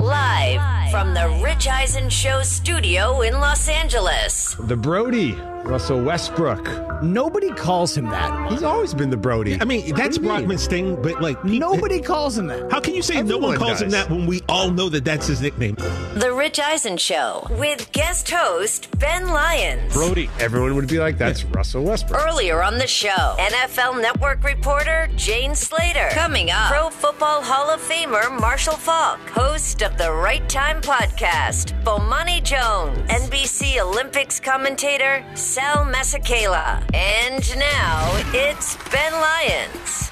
Live from the Rich Eisen Show studio in Los Angeles. The Brody, Russell Westbrook. Nobody calls him that. He's always been the Brody. I mean, that's do you? Brockman's thing, but like pe- Nobody calls him that. How can you say no one Everyone calls him does. that when we all know that that's his nickname? The Rich Eisen Show with guest host Ben Lyons. Brody. Everyone would be like, that's Russell Westbrook. Earlier on the show, NFL Network reporter Jane Slater. Coming up, Pro Football Hall of Famer Marshall Faulk, host of the Right Time podcast, Bomani Jones, NBC Olympics commentator Sal Masekela. And now it's Ben Lyons.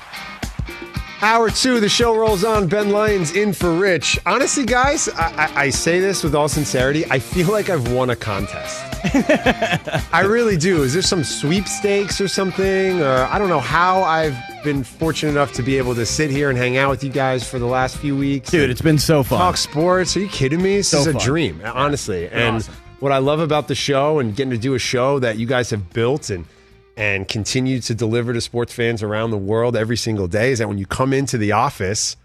Hour two, the show rolls on. Ben Lyons in for Rich. Honestly, guys, I, I, I say this with all sincerity. I feel like I've won a contest. I really do. Is there some sweepstakes or something? Or I don't know how I've been fortunate enough to be able to sit here and hang out with you guys for the last few weeks. Dude, it's been so fun. talk sports. Are you kidding me? This So is a fun. dream, honestly. And awesome. what I love about the show and getting to do a show that you guys have built and and continue to deliver to sports fans around the world every single day is that when you come into the office,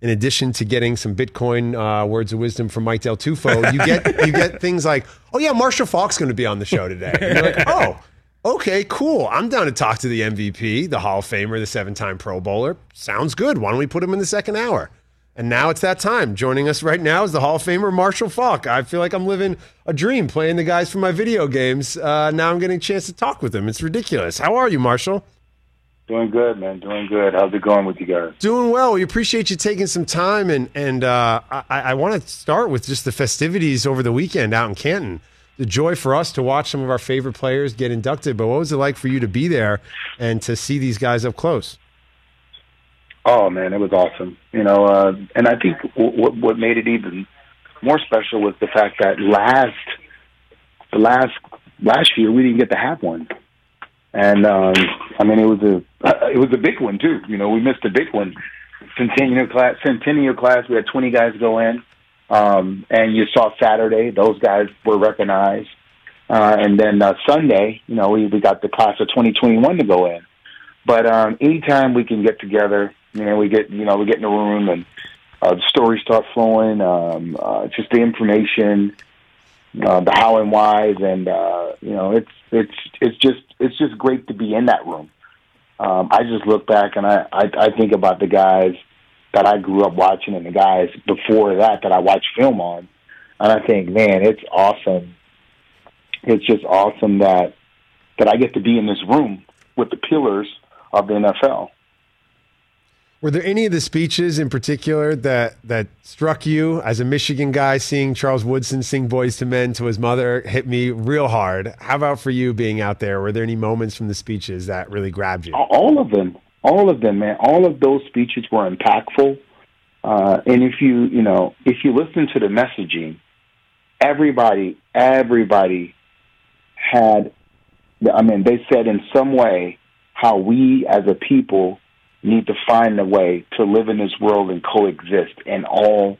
in addition to getting some Bitcoin uh, words of wisdom from Mike Del Tufo, you get you get things like, oh yeah, Marshall Faulk's going to be on the show today. And you're like, oh. Okay, cool. I'm down to talk to the MVP, the Hall of Famer, the seven time Pro Bowler. Sounds good. Why don't we put him in the second hour? And now it's that time. Joining us right now is the Hall of Famer Marshall Faulk. I feel like I'm living a dream playing the guys from my video games. Uh, now I'm getting a chance to talk with them. It's ridiculous. How are you, Marshall? Doing good, man. Doing good. How's it going with you guys? Doing well. We appreciate you taking some time, and and uh, I, I want to start with just the festivities over the weekend out in Canton. The joy for us to watch some of our favorite players get inducted. But what was it like for you to be there and to see these guys up close? Oh man, it was awesome. You know, uh, and I think what what made it even more special was the fact that last the last last year we didn't get to have one, and um, I mean it was a uh, it was a big one too. You know, we missed a big one. Centennial class, centennial class. We had twenty guys go in, um, and you saw Saturday; those guys were recognized. Uh, and then uh, Sunday, you know, we, we got the class of 2021 to go in. But um, anytime we can get together, you know, we get you know we get in the room and uh, the stories start flowing. Um, uh, just the information, uh, the how and whys, and uh, you know, it's it's it's just it's just great to be in that room. Um, I just look back and I, I I think about the guys that I grew up watching and the guys before that that I watched film on, and I think, man, it's awesome. It's just awesome that that I get to be in this room with the pillars of the NFL. Were there any of the speeches in particular that that struck you as a Michigan guy? Seeing Charles Woodson sing "Boys to Men" to his mother hit me real hard. How about for you being out there? Were there any moments from the speeches that really grabbed you? All of them, all of them, man. All of those speeches were impactful. Uh, and if you, you know, if you listen to the messaging, everybody, everybody had, I mean, they said in some way how we as a people need to find a way to live in this world and coexist and all,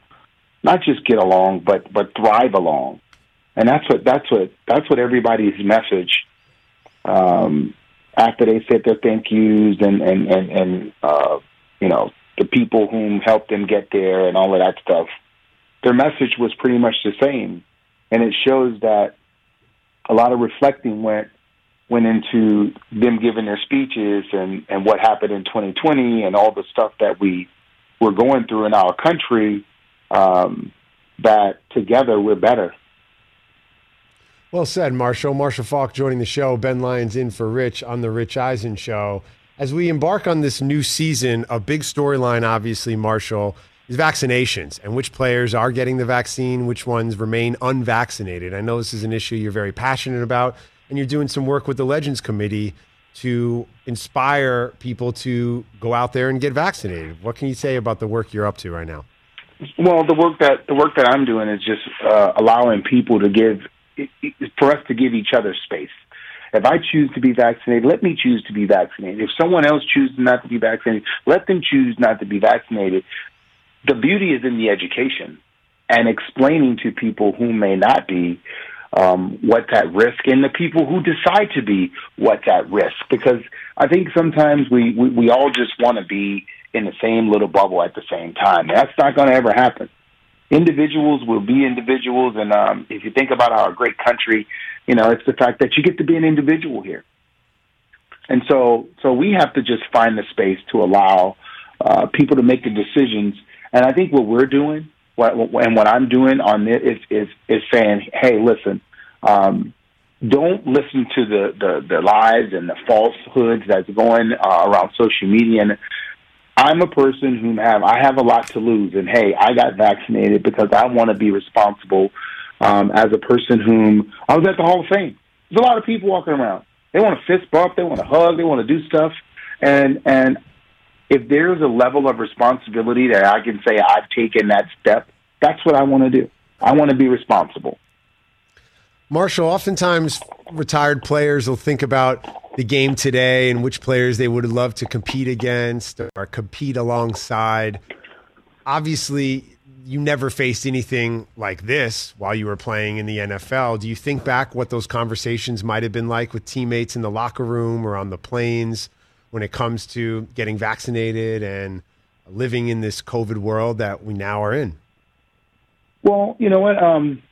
not just get along, but but thrive along. And that's what that's what that's what everybody's message um, after they said their thank yous and and and, and uh, you know the people whom helped them get there and all of that stuff, their message was pretty much the same, and it shows that a lot of reflecting went went into them giving their speeches and and what happened in 2020 and all the stuff that we were going through in our country. Um, that together we're better. Well said, Marshall. Marshall Faulk joining the show. Ben Lyons in for Rich on the Rich Eisen Show. As we embark on this new season, a big storyline, obviously, Marshall, is vaccinations and which players are getting the vaccine, which ones remain unvaccinated. I know this is an issue you're very passionate about, and you're doing some work with the Legends Committee to inspire people to go out there and get vaccinated. What can you say about the work you're up to right now? Well, the work that the work that I'm doing is just uh, allowing people to give for us to give each other space. If I choose to be vaccinated, let me choose to be vaccinated. If someone else chooses not to be vaccinated, let them choose not to be vaccinated. The beauty is in the education and explaining to people who may not be um, what's at risk and the people who decide to be what's at risk. Because I think sometimes we, we, we all just want to be in the same little bubble at the same time. That's not going to ever happen. Individuals will be individuals, and um, if you think about our great country, you know it's the fact that you get to be an individual here, and so so we have to just find the space to allow uh, people to make the decisions. And I think what we're doing, what, and what I'm doing on this is is, is saying, hey, listen, um, don't listen to the, the, the lies and the falsehoods that's going uh, around social media. And I'm a person who have I have a lot to lose, and hey, I got vaccinated because I want to be responsible um, as a person whom I was at the Hall of Fame. There's a lot of people walking around. They want to fist bump, they want to hug, they want to do stuff, and and if there's a level of responsibility that I can say I've taken that step, that's what I want to do. I want to be responsible. Marshall, oftentimes retired players will think about the game today and which players they would love to compete against or compete alongside. Obviously, you never faced anything like this while you were playing in the NFL. Do you think back what those conversations might have been like with teammates in the locker room or on the planes when it comes to getting vaccinated and living in this COVID world that we now are in? Well, you know what? Um,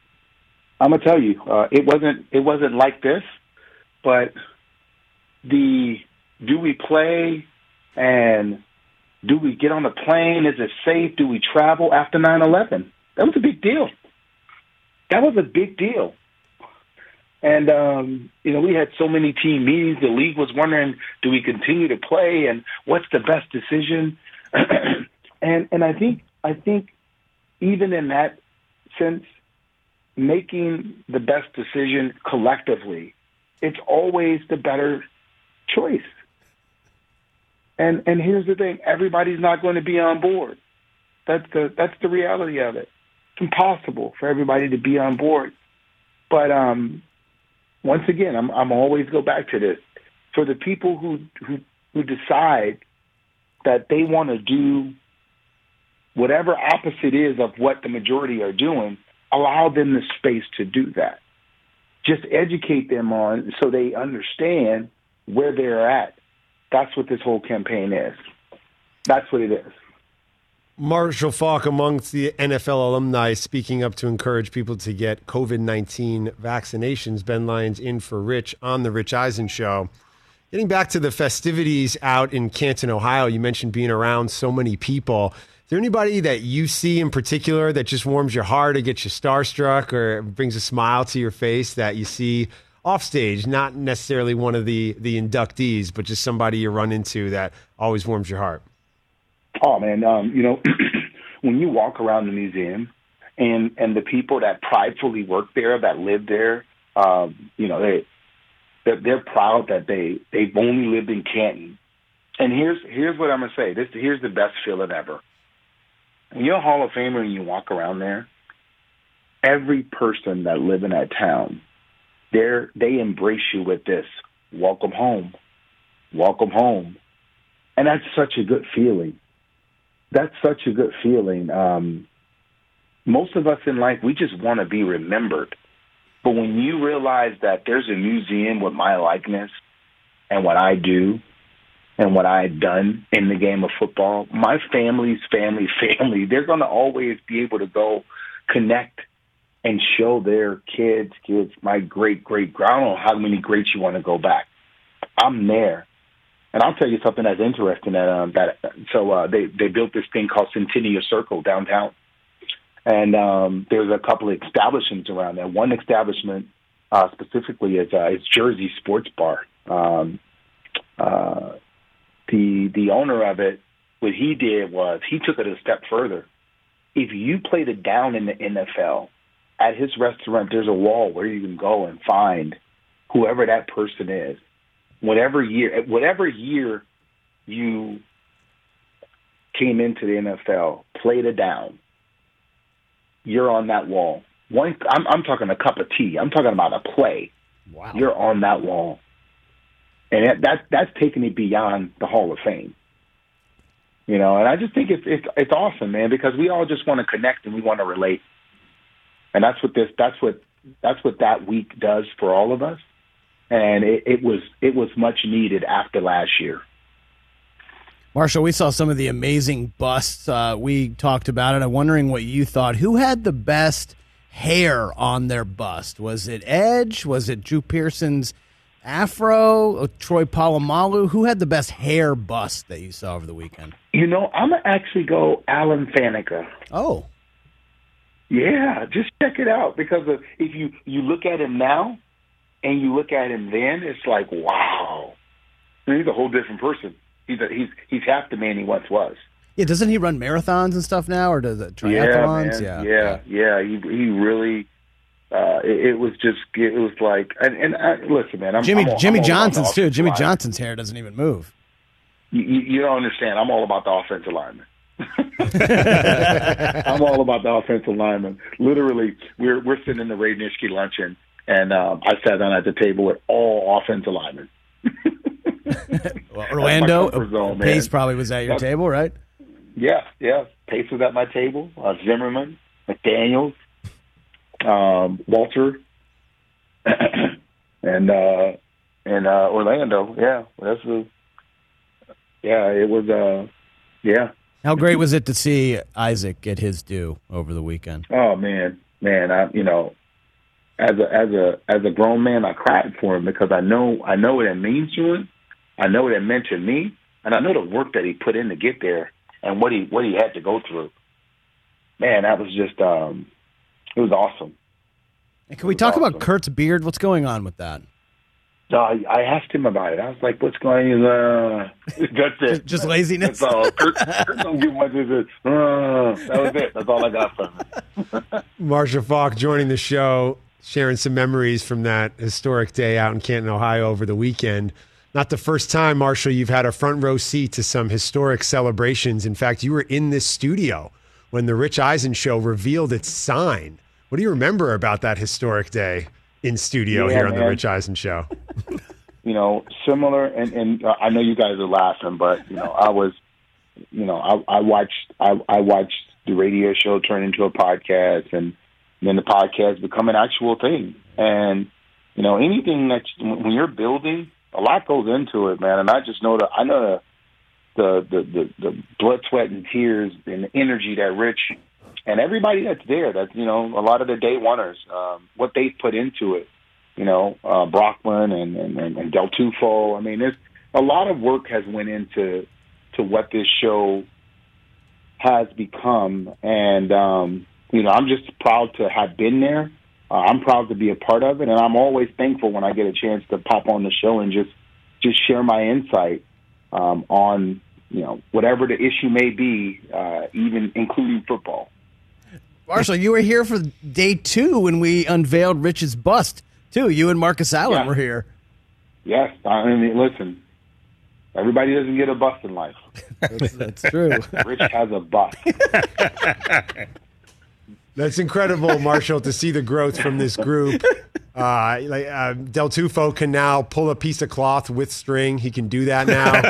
I'm gonna tell you, uh, it wasn't it wasn't like this, but the do we play and do we get on the plane? Is it safe? Do we travel after 9 11? That was a big deal. That was a big deal. And, um, you know, we had so many team meetings. The league was wondering, do we continue to play and what's the best decision? and, and I think, I think even in that sense, making the best decision collectively, it's always the better choice. And and here's the thing: everybody's not going to be on board. That's the that's the reality of it. It's impossible for everybody to be on board. But um, once again, I'm I'm always go back to this. For the people who who who decide that they want to do whatever opposite is of what the majority are doing, allow them the space to do that. Just educate them on so they understand where they're at. That's what this whole campaign is. That's what it is. Marshall Faulk, amongst the NFL alumni, speaking up to encourage people to get COVID 19 vaccinations. Ben Lyons in for Rich on The Rich Eisen Show. Getting back to the festivities out in Canton, Ohio, you mentioned being around so many people. Is there anybody that you see in particular that just warms your heart or gets you starstruck or brings a smile to your face that you see off stage, not necessarily one of the the inductees, but just somebody you run into that always warms your heart? Oh man, um, you know, when you walk around the museum and and the people that pridefully work there, that live there, um, you know, they they're, they're proud that they they've only lived in Canton. And here's here's what I'm gonna say. This here's the best feeling ever. When you're a Hall of Famer and you walk around there, every person that live in that town they they embrace you with this welcome home, welcome home, and that's such a good feeling. That's such a good feeling. Um, most of us in life, we just want to be remembered. But when you realize that there's a museum with my likeness and what I do and what I had done in the game of football, my family's family, family, they're going to always be able to go connect and show their kids, kids, my great great. I don't know how many greats you want to go back. I'm there, and I'll tell you something that's interesting. That um, that so uh, they they built this thing called Centennial Circle downtown, and um, there's a couple of establishments around there. One establishment uh, specifically is uh, is Jersey Sports Bar. Um, uh, the the owner of it, what he did was he took it a step further. If you played it down in the NFL, at his restaurant, there's a wall where you can go and find whoever that person is. whatever year, whatever year you came into the NFL, played it down, you're on that wall. One, I'm, I'm talking a cup of tea. I'm talking about a play. Wow. You're on that wall, and that, that that's taking it beyond the Hall of Fame. You know, and I just think it's it's it's awesome, man, because we all just want to connect and we want to relate, and that's what this that's what that's what that week does for all of us, and it, it was it was much needed after last year. Marshall, we saw some of the amazing busts. Uh, we talked about it. I'm wondering what you thought. Who had the best hair on their bust? Was it Edge? Was it Drew Pearson's afro? Or Troy Polamalu? Who had the best hair bust that you saw over the weekend? You know, I'm gonna actually go Alan Faneca. Oh, Yeah, just check it out because if you you look at him now and you look at him then, it's like wow, I mean, he's a whole different person. He's a, he's he's half the man he once was. yeah. Doesn't he run marathons and stuff now, or does it Yeah, triathlons? man. yeah, yeah. He he really. Uh, it, it was just it was like and, and uh, listen, man. I'm, Jimmy I'm Jimmy I'm all about the Johnson's too. Jimmy line. Johnson's hair doesn't even move. You, you, don't understand. I'm all about the offensive lineman. I'm all about the offensive lineman. Literally, we're we're sitting in the Ray Nitschke luncheon, and um, I sat down at the table with all offensive linemen. Well, Orlando comfort zone. Pace probably was at your That's- table, right? Yeah, yeah. Pace was at my table. Uh, Zimmerman, McDaniel's, um, Walter, and uh, and uh, Orlando. Yeah, that's the. Yeah, it was. Uh, yeah. How great was it to see Isaac get his due over the weekend? Oh man, man. I you know, as a as a as a grown man, I cried for him because I know I know what it means to him. I know what it meant to me, and I know the work that he put in to get there, and what he what he had to go through. Man, that was just um, it was awesome. And can we talk awesome. about Kurt's beard? What's going on with that? So I, I asked him about it. I was like, "What's going on?" Uh, that's it. Just laziness. That's all. Kurt, Kurt don't give much. He said, uh, that was it. That's all I got from him. Marshall Faulk joining the show, sharing some memories from that historic day out in Canton, Ohio over the weekend. Not the first time, Marshall, you've had a front row seat to some historic celebrations. In fact, you were in this studio when the Rich Eisen show revealed its sign. What do you remember about that historic day in studio Yeah, here on the. Rich Eisen show? you know, similar, and and uh, I know you guys are laughing, but you know, I was, you know, I, I watched I, I watched the radio show turn into a podcast, and then the podcast become an actual thing. And you know, anything that when you're building, a lot goes into it, man. And I just know that I know the the the, the, the blood, sweat, and tears and the energy that Rich and everybody that's there, that you know, a lot of the day oneers, um, what they put into it you know, uh, Brockman and, and, and, Del Tufo. I mean, there's a lot of work has went into to what this show has become, and um, you know, I'm just proud to have been there. Uh, I'm proud to be a part of it, and I'm always thankful when I get a chance to pop on the show and just just share my insight um, on you know whatever the issue may be, uh, even including football. Marshall, you were here for day two when we unveiled Rich's bust, too. You and Marcus Allen Yeah. were here. Yes, I mean, listen, everybody doesn't get a bust in life. That's, that's true. Rich has a bust. That's incredible, Marshall, to see the growth from this group. Uh, like uh, Del Tufo can now pull a piece of cloth with string. He can do that now.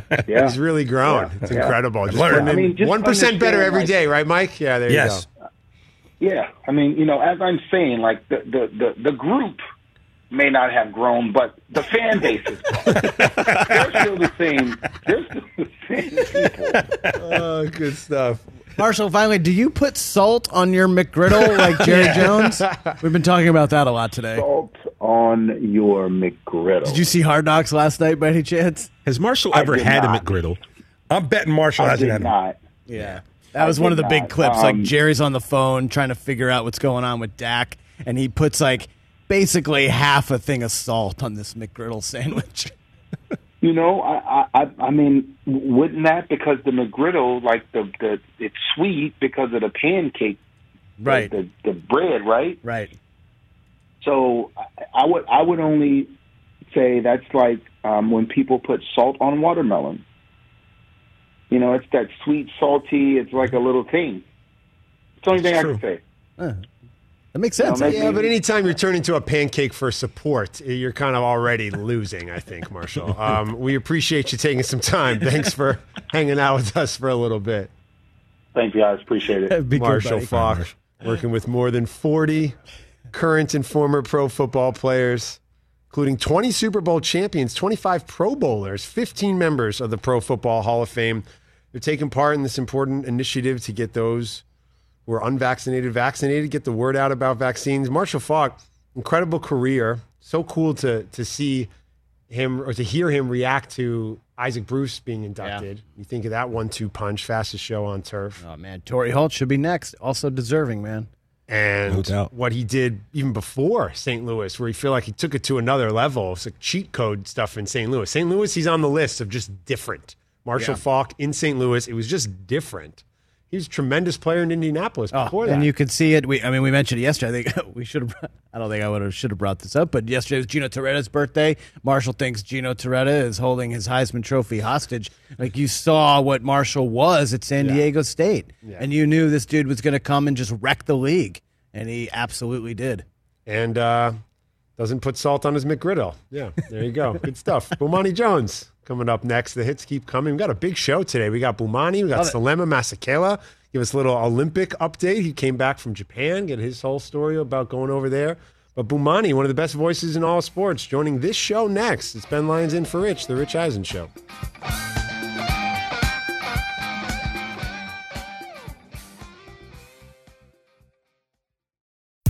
Yeah. He's really grown. Yeah, It's yeah. incredible. Just learned. I mean, just one percent better understand, every like- day, right, Mike? Yeah, there Yes. you go. Yeah, I mean, you know, as I'm saying, like the the the, the group may not have grown, but the fan base is. They're still the same. They're still the same people. Oh, good stuff. Marshall, finally, do you put salt on your McGriddle like Jerry Jones? We've been talking about that a lot today. Salt on your McGriddle. Did you see Hard Knocks last night by any chance? Has Marshall I ever did had not. a McGriddle? I'm betting Marshall I hasn't did had one. not. Yeah. That was I one of did the big not. clips. like Um, Jerry's on the phone trying to figure out what's going on with Dak, and he puts like basically half a thing of salt on this McGriddle sandwich. You know, I, I, I mean, wouldn't that because the McGriddle, like the the, it's sweet because of the pancake, Right. The, the bread, right? Right. So I, I would I would only say that's like um, when people put salt on watermelon. You know, it's that sweet, salty. It's like a little thing. It's the only thing I can say. That makes sense. No, maybe- Yeah, but anytime you're turning to a pancake for support, you're kind of already losing, I think, Marshall. Um, we appreciate you taking some time. Thanks for hanging out with us for a little bit. Thank you guys. Appreciate it. Be good, Marshall buddy. Faulk, working with more than 40 current and former pro football players, including 20 Super Bowl champions, 25 Pro Bowlers, 15 members of the Pro Football Hall of Fame. They're taking part in this important initiative to get those who are unvaccinated vaccinated, get the word out about vaccines. Marshall Faulk, incredible career. So cool to to see him or to hear him react to Isaac Bruce being inducted. You think of that one-two punch, fastest show on turf Oh man, Torry Holt should be next. Also deserving, man. and No doubt. what he did even before St. Louis, where he feel like he took it to another level. It's like cheat code stuff in St. Louis. St. Louis, he's on the list of just different. Marshall Yeah. Faulk in St. Louis, it was just different. He was a tremendous player in Indianapolis before that. Oh, and you could see it. We, I mean, we mentioned it yesterday. I think we should have. I don't think I would have should have brought this up, but yesterday was Gino Torretta's birthday. Marshall thinks Gino Torretta is holding his Heisman Trophy hostage. Like you saw what Marshall was at San Diego State, and you knew this dude was going to come and just wreck the league, and he absolutely did. and uh, doesn't put salt on his McGriddle. Yeah, there you go. Good stuff. Bomani Jones coming up next. The hits keep coming. We got a big show today. We got Bomani, we got. Salema Masekela. Give us a little Olympic update. He came back from Japan, get his whole story about going over there. But Bomani, one of the best voices in all sports, joining this show next. It's Ben Lyons in for Rich, the Rich Eisen Show.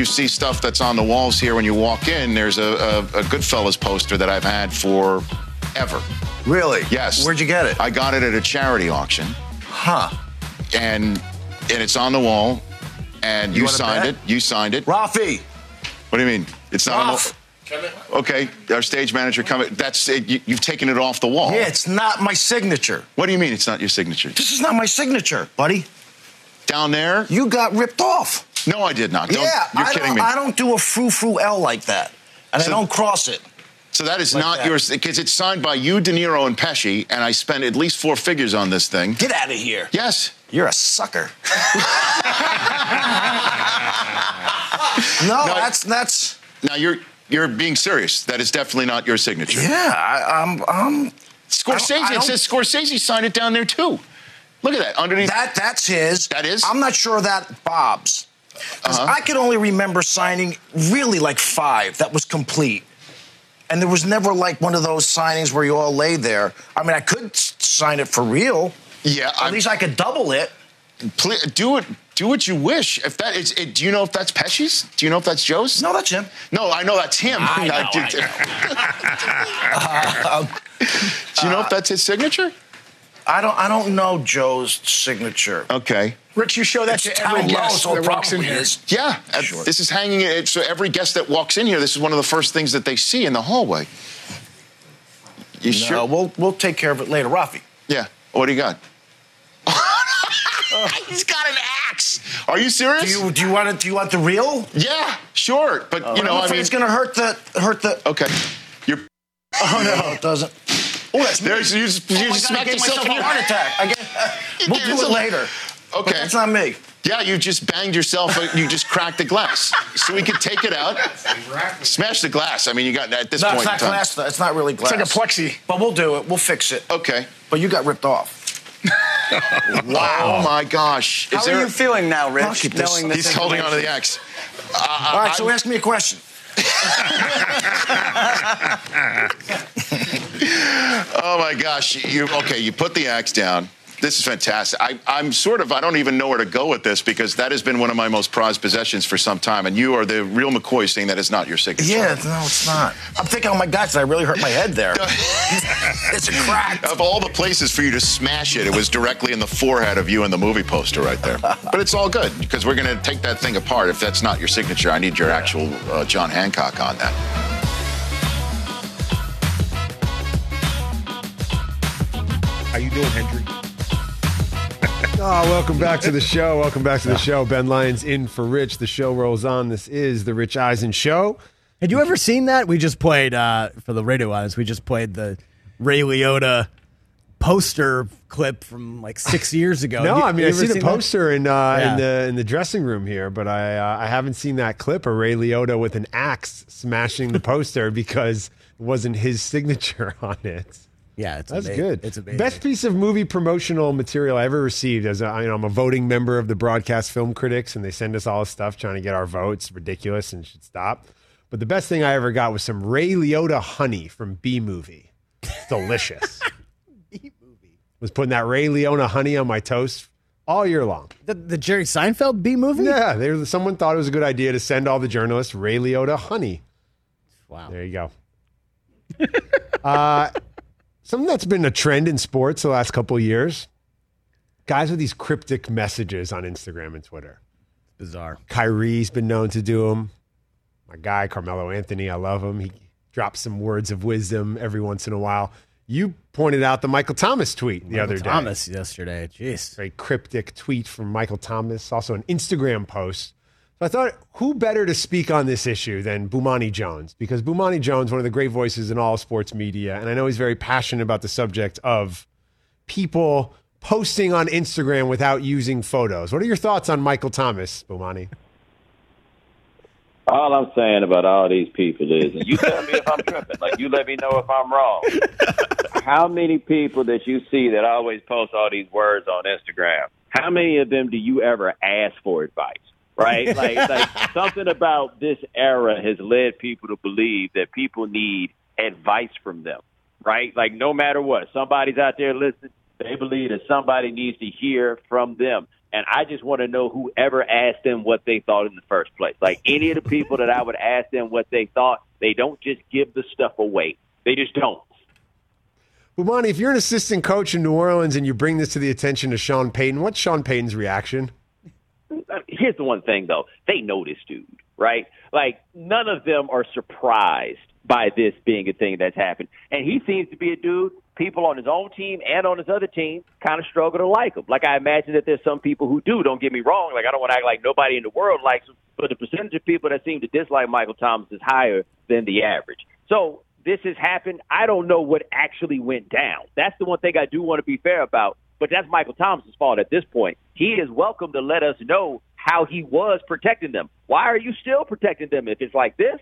You see stuff that's on the walls here when you walk in. There's a, a, a Goodfellas poster that I've had for ever. Really? Yes. Where'd you get it? I got it at a charity auction, Huh. and and it's on the wall. And you, wanna signed bet? it. You signed it. Rafi. What do you mean? It's not Ralph. on the. Okay, our stage manager coming. That's it. You, you've taken it off the wall. Yeah, it's not my signature. What do you mean it's not your signature? This is not my signature, buddy. Down there? You got ripped off. No, I did not. Don't, yeah, you're I kidding don't, me. I don't do a frou frou L like that, and So- I don't cross it. So that is Like not that. yours because it's signed by you, De Niro, and Pesci, and I spent at least four figures on this thing. Get out of here. Yes. You're a sucker. no, that's that's. Now you're you're being serious. That is definitely not your signature. Yeah, I, I'm. I'm. Scorsese. I don't- I it don't- says Scorsese signed it down there too. Look at that underneath. That that's his. That is? I'm not sure that Bob's. Because Uh-huh. I can only remember signing really like five that was complete. And there was never like one of those signings where you all lay there. I mean, I could sign it for real. yeah. At I, least I could double it. pl- do it. Do what you wish. If that is, it, do you know if that's Pesci's? Do you know if that's Joe's? No, that's him. No, I know that's him. I know, I do, do you know if that's his signature? I don't. I don't know Joe's signature. Okay. Rich, you show that It's to town every guest that walks in probably here. is. Yeah, uh, Sure. this is hanging. It, so every guest that walks in here, this is one of the first things that they see in the hallway. You No, sure? we'll we'll take care of it later, Rafi. Yeah. What do you got? He's got an axe. Are you serious? Do you do you want it? Do you want the real? yeah, sure. But you know, I'm I mean, it's gonna hurt the hurt the. okay. You're Oh no, it doesn't. Oh, that's me. There's- you just- you oh my just God, I smacked gave yourself myself in a your- heart attack. I get, we'll do it yourself- later. But Okay. that's not me. Yeah, you just banged yourself. uh, You just cracked the glass, so we could take it out, smash the glass. I mean, you got at this No, point. it's not in glass. though. It's not really glass. It's like a plexi. But we'll do it. We'll fix it. Okay. But you got ripped off. Wow. Oh my gosh. How are you feeling now, Rich? keep this. This He's holding on to the information? axe. Uh, All right, so I'm- ask me a question. Oh my gosh! You okay? You put the axe down. This is fantastic. I, I'm sort of I don't even know where to go with this because that has been one of my most prized possessions for some time, and you are the real McCoy saying that is not your signature. Yeah, no, it's not. I'm thinking, oh my gosh, did I really hurt my head there. it's a crack. Of all the places for you to smash it, it was directly in the forehead of you in the movie poster right there. But it's all good because we're going to take that thing apart. If that's not your signature, I need your actual uh, John Hancock on that. You doing, Hendry? Oh, welcome back to the show. Welcome back to the show. Ben Lyons in for Rich. The show rolls on. This is the Rich Eisen Show. Had you ever seen that? We just played uh, for the radio audience. We just played the Ray Liotta poster clip from like six years ago. No, You- I mean I see the seen that? poster in uh, Yeah. in the in the dressing room here, but I uh, I haven't seen that clip of Ray Liotta with an axe smashing the poster because it wasn't his signature on it. Yeah, it's That's ama- good. It's amazing. Best piece of movie promotional material I ever received. As a, you know, I'm a voting member of the Broadcast Film Critics, and they send us all this stuff trying to get our votes. Ridiculous and should stop. But the best thing I ever got was some Ray Liotta honey from Bee Movie. Delicious. Bee Movie was putting that Ray Liotta honey on my toast all year long. the, the Jerry Seinfeld Bee Movie. Yeah, were, someone thought it was a good idea to send all the journalists Ray Liotta honey. Wow. There you go. uh, something that's been a trend in sports the last couple of years guys with these cryptic messages on Instagram and Twitter. Bizarre. Kyrie's been known to do them. My guy, Carmelo Anthony, I love him. He drops some words of wisdom every once in a while. You pointed out the Michael Thomas tweet the Michael other day. Thomas yesterday. Jeez. Very cryptic tweet from Michael Thomas, also an Instagram post. So I thought, who better to speak on this issue than Bomani Jones? Because Bomani Jones, one of the great voices in all sports media, and I know he's very passionate about the subject of people posting on Instagram without using photos. What are your thoughts on Michael Thomas, Bomani? All I'm saying about all these people is, and you tell me if I'm tripping. Like you let me know if I'm wrong. How many people that you see that always post all these words on Instagram? How many of them do you ever ask for advice? Right? Like, like something about this era has led people to believe that people need advice from them. Right? Like no matter what, somebody's out there listening. They believe that somebody needs to hear from them. And I just want to know whoever asked them what they thought in the first place. Like any of the people that I would ask them what they thought, they don't just give the stuff away. They just don't. Bomani, if you're an assistant coach in New Orleans and you bring this to the attention of Sean Payton, what's Sean Payton's reaction? Here's the one thing though. They know this dude, right? Like none of them are surprised by this being a thing that's happened. And he seems to be a dude people on his own team and on his other team kind of struggle to like him. Like I imagine that there's some people who do. Don't get me wrong. Like I don't want to act like nobody in the world likes him, but the percentage of people that seem to dislike Michael Thomas is higher than the average. So this has happened. I don't know what actually went down. That's the one thing I do want to be fair about. But that's Michael Thomas's fault at this point. He is welcome to let us know how he was protecting them. Why are you still protecting them if it's like this?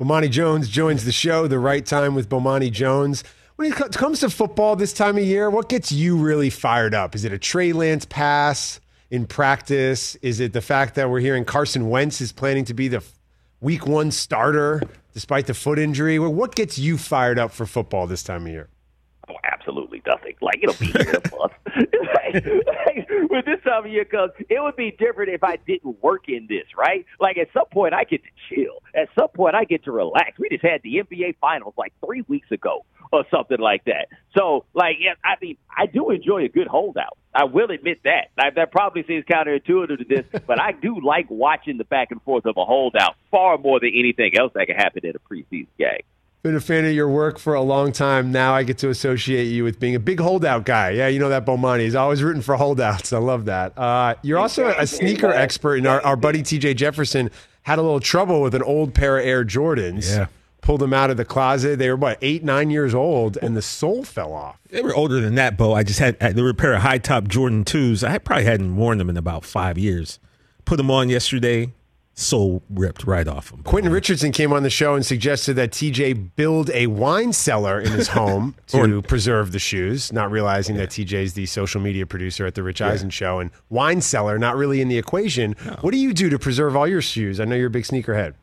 Bomani Jones joins the show, The Right Time with Bomani Jones. When it comes to football this time of year, what gets you really fired up? Is it a Trey Lance pass in practice? Is it the fact that we're hearing Carson Wentz is planning to be the week one starter despite the foot injury? What gets you fired up for football this time of year? Absolutely nothing. Like it'll be here in a month. like, like, when this time of year comes, it would be different if I didn't work in this, right? Like at some point I get to chill. At some point I get to relax. We just had the NBA finals like three weeks ago or something like that. So like yeah, I mean I do enjoy a good holdout. I will admit that. Like, that probably seems counterintuitive to this, but I do like watching the back and forth of a holdout far more than anything else that can happen in a preseason game. Been a fan of your work for a long time. Now I get to associate you with being a big holdout guy. Yeah, you know that Bomani. He's always rooting for holdouts. I love that. Uh, you're also a sneaker expert, and our, our buddy TJ Jefferson had a little trouble with an old pair of Air Jordans. Yeah. pulled them out of the closet. They were what eight, nine years old, and the sole fell off. They were older than that, Bo. I just had they were a pair of high top Jordan twos. I probably hadn't worn them in about five years. Put them on yesterday. Sole ripped right off them. Quentin Richardson came on the show and suggested that TJ build a wine cellar in his home to preserve the shoes, not realizing that TJ is the social media producer at the Rich Eisen show and wine cellar not really in the equation. What do you do to preserve all your shoes? I know you're a big sneakerhead.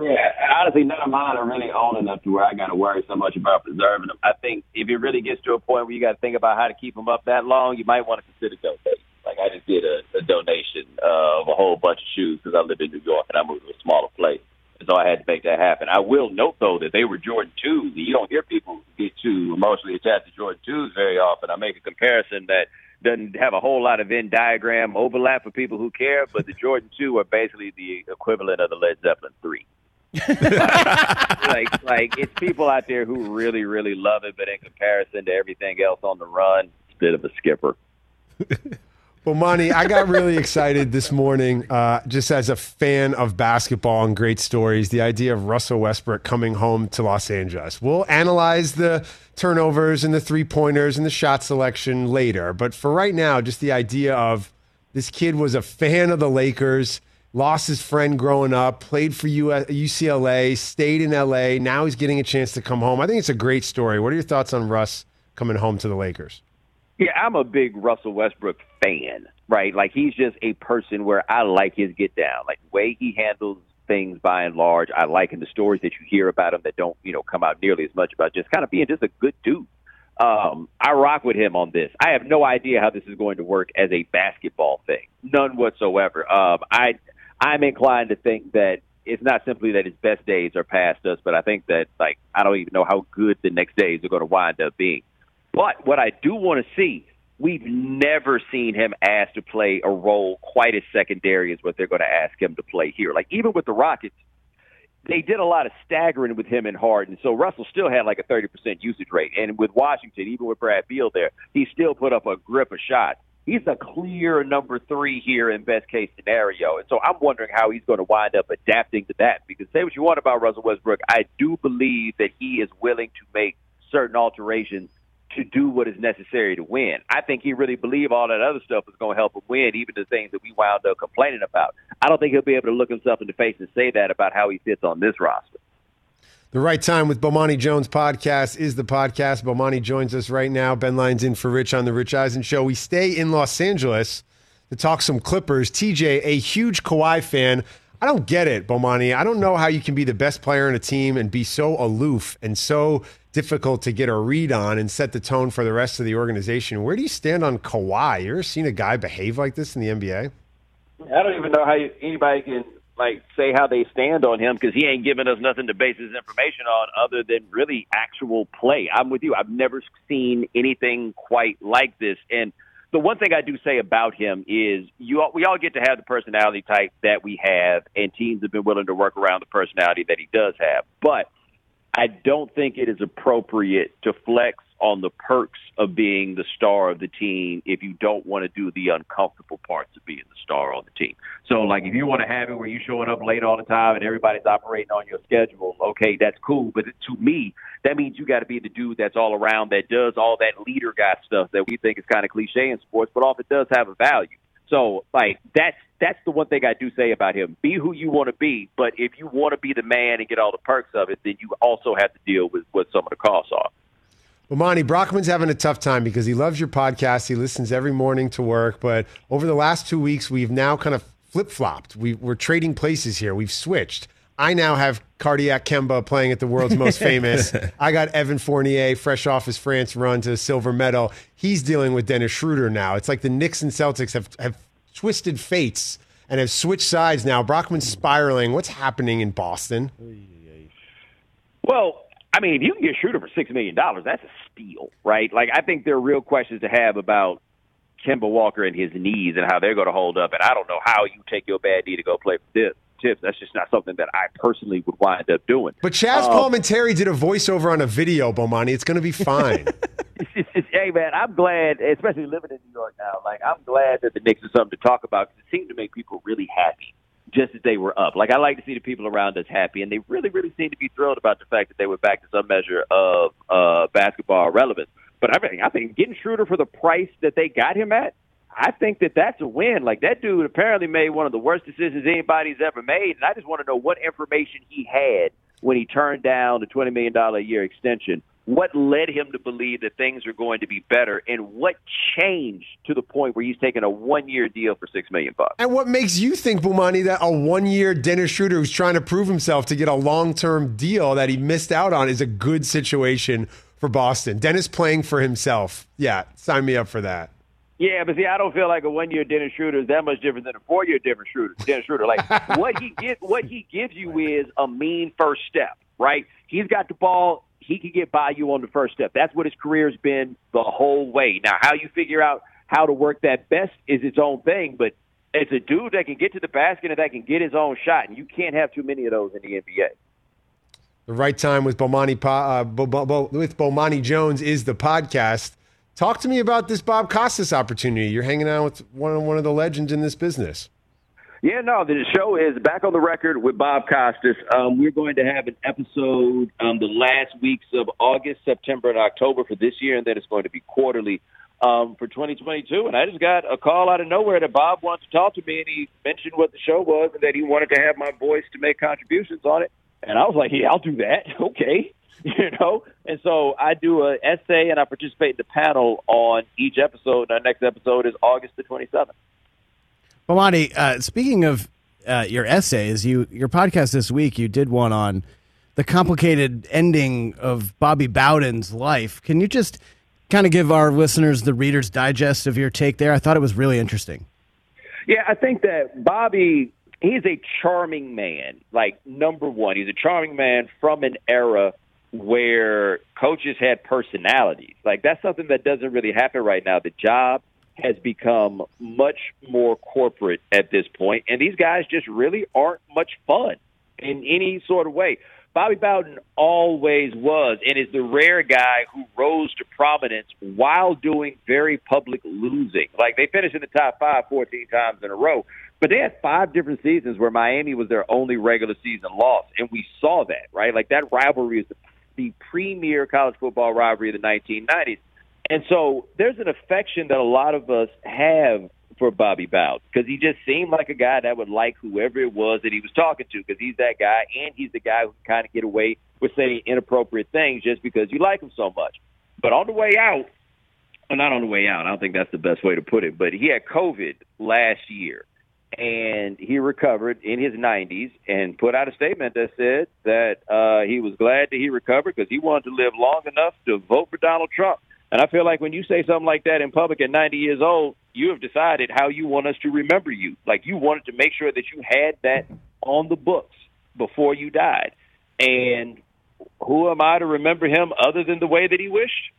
Yeah, honestly, none of mine are really old enough to where I got to worry so much about preserving them. I think if it really gets to a point where you got to think about how to keep them up that long, you might want to consider donating. Like I just did a, a donation uh, of a whole bunch of shoes because I live in New York and I moved to a smaller place, and so I had to make that happen. I will note though that they were Jordan twos. You don't hear people get too emotionally attached to Jordan twos very often. I make a comparison that doesn't have a whole lot of Venn diagram overlap for people who care, but the Jordan two are basically the equivalent of the Led Zeppelin three. like like it's people out there who really really love it, but in comparison to everything else on the run, it's a bit of a skipper. Well, Monty, I got really excited this morning uh, just as a fan of basketball and great stories. The idea of Russell Westbrook coming home to Los Angeles. We'll analyze the turnovers and the three pointers and the shot selection later. But for right now, just the idea of this kid was a fan of the Lakers, lost his friend growing up, played for UCLA, stayed in LA. Now he's getting a chance to come home. I think it's a great story. What are your thoughts on Russ coming home to the Lakers? Yeah, I'm a big Russell Westbrook fan, right? Like he's just a person where I like his get down, like the way he handles things by and large. I like in the stories that you hear about him that don't, you know, come out nearly as much about just kind of being just a good dude. Um, I rock with him on this. I have no idea how this is going to work as a basketball thing, none whatsoever. Um, I I'm inclined to think that it's not simply that his best days are past us, but I think that like I don't even know how good the next days are going to wind up being. But what I do want to see, we've never seen him asked to play a role quite as secondary as what they're going to ask him to play here. Like even with the Rockets, they did a lot of staggering with him and Harden. So Russell still had like a 30% usage rate. And with Washington, even with Brad Beal there, he still put up a grip of shots. He's a clear number three here in best case scenario. And so I'm wondering how he's going to wind up adapting to that. Because say what you want about Russell Westbrook, I do believe that he is willing to make certain alterations to do what is necessary to win. I think he really believed all that other stuff was going to help him win, even the things that we wound up complaining about. I don't think he'll be able to look himself in the face and say that about how he fits on this roster. The right time with Bomani Jones podcast is the podcast. Bomani joins us right now. Ben Lyons in for Rich on the Rich Eisen Show. We stay in Los Angeles to talk some Clippers. TJ, a huge Kawhi fan. I don't get it, Bomani. I don't know how you can be the best player in a team and be so aloof and so difficult to get a read on and set the tone for the rest of the organization. Where do you stand on Kawhi? You ever seen a guy behave like this in the NBA? I don't even know how you, anybody can like say how they stand on him because he ain't giving us nothing to base his information on other than really actual play. I'm with you. I've never seen anything quite like this. And the one thing I do say about him is you all, we all get to have the personality type that we have, and teams have been willing to work around the personality that he does have. But I don't think it is appropriate to flex on the perks of being the star of the team if you don't want to do the uncomfortable parts of being the star on the team. So, like, if you want to have it where you're showing up late all the time and everybody's operating on your schedule, okay, that's cool. But to me, that means you got to be the dude that's all around that does all that leader guy stuff that we think is kind of cliche in sports, but often does have a value. So, like, that's that's the one thing I do say about him. Be who you want to be, but if you want to be the man and get all the perks of it, then you also have to deal with what some of the costs are. Well, Monty, Brockman's having a tough time because he loves your podcast. He listens every morning to work. But over the last two weeks, we've now kind of flip flopped. We, we're trading places here. We've switched. I now have Cardiac Kemba playing at the world's most famous. I got Evan Fournier fresh off his France run to a silver medal. He's dealing with Dennis Schroeder now. It's like the Knicks and Celtics have, have twisted fates and have switched sides now. Brockman's spiraling. What's happening in Boston? Well, I mean, if you can get Schroeder for six million dollars, that's a steal, right? Like, I think there are real questions to have about Kemba Walker and his knees and how they're going to hold up. And I don't know how you take your bad knee to go play for this. Tips. That's just not something that I personally would wind up doing. But Chaz um, Terry did a voiceover on a video, Bomani. It's going to be fine. hey man, I'm glad, especially living in New York now. Like I'm glad that the Knicks is something to talk about because it seemed to make people really happy just as they were up. Like I like to see the people around us happy, and they really, really seem to be thrilled about the fact that they were back to some measure of uh, basketball relevance. But I mean, I think getting Schroeder for the price that they got him at, I think that that's a win. Like that dude apparently made one of the worst decisions anybody's ever made, and I just want to know what information he had when he turned down the twenty million dollar a year extension what led him to believe that things are going to be better and what changed to the point where he's taking a one year deal for six million bucks. And what makes you think, Bomani that a one year Dennis Schroeder who's trying to prove himself to get a long term deal that he missed out on is a good situation for Boston? Dennis playing for himself. Yeah, sign me up for that. Yeah, but see, I don't feel like a one-year Dennis Schroeder is that much different than a four-year Dennis Schroeder. Dennis Schroeder, like what he get, what he gives you is a mean first step, right? He's got the ball he can get by you on the first step. That's what his career's been the whole way. Now, how you figure out how to work that best is its own thing, but it's a dude that can get to the basket and that can get his own shot, and you can't have too many of those in the NBA. The right time with Bomani uh, Bo, Bo, Bo, with Bomani Jones is the podcast. Talk to me about this Bob Costas opportunity. You're hanging out with one of, one of the legends in this business. Yeah, no, the show is back on the record with Bob Costas. Um, we're going to have an episode um, the last weeks of August, September, and October for this year, and then it's going to be quarterly um, for 2022. And I just got a call out of nowhere that Bob wants to talk to me, and he mentioned what the show was and that he wanted to have my voice to make contributions on it. And I was like, yeah, I'll do that. okay. You know, and so I do an essay and I participate in the panel on each episode. Our next episode is August the 27th. Bomani, uh, speaking of uh, your essays, you your podcast this week, you did one on the complicated ending of Bobby Bowden's life. Can you just kind of give our listeners the Reader's Digest of your take there? I thought it was really interesting. Yeah, I think that Bobby, he's a charming man. Like, number one, he's a charming man from an era where coaches had personalities. Like, that's something that doesn't really happen right now. The job has become much more corporate at this point, and these guys just really aren't much fun in any sort of way. Bobby Bowden always was and is the rare guy who rose to prominence while doing very public losing. Like they finished in the top five 14 times in a row, but they had five different seasons where Miami was their only regular season loss, and we saw that, right? Like that rivalry is the, the premier college football rivalry of the 1990s. And so there's an affection that a lot of us have for Bobby Bowden because he just seemed like a guy that would like whoever it was that he was talking to because he's that guy and he's the guy who can kind of get away with saying inappropriate things just because you like him so much. But on the way out, well, not on the way out, I don't think that's the best way to put it, but he had COVID last year and he recovered in his 90s and put out a statement that said that uh, he was glad that he recovered because he wanted to live long enough to vote for Donald Trump. And I feel like when you say something like that in public at 90 years old, you have decided how you want us to remember you. Like you wanted to make sure that you had that on the books before you died. And who am I to remember him other than the way that he wished?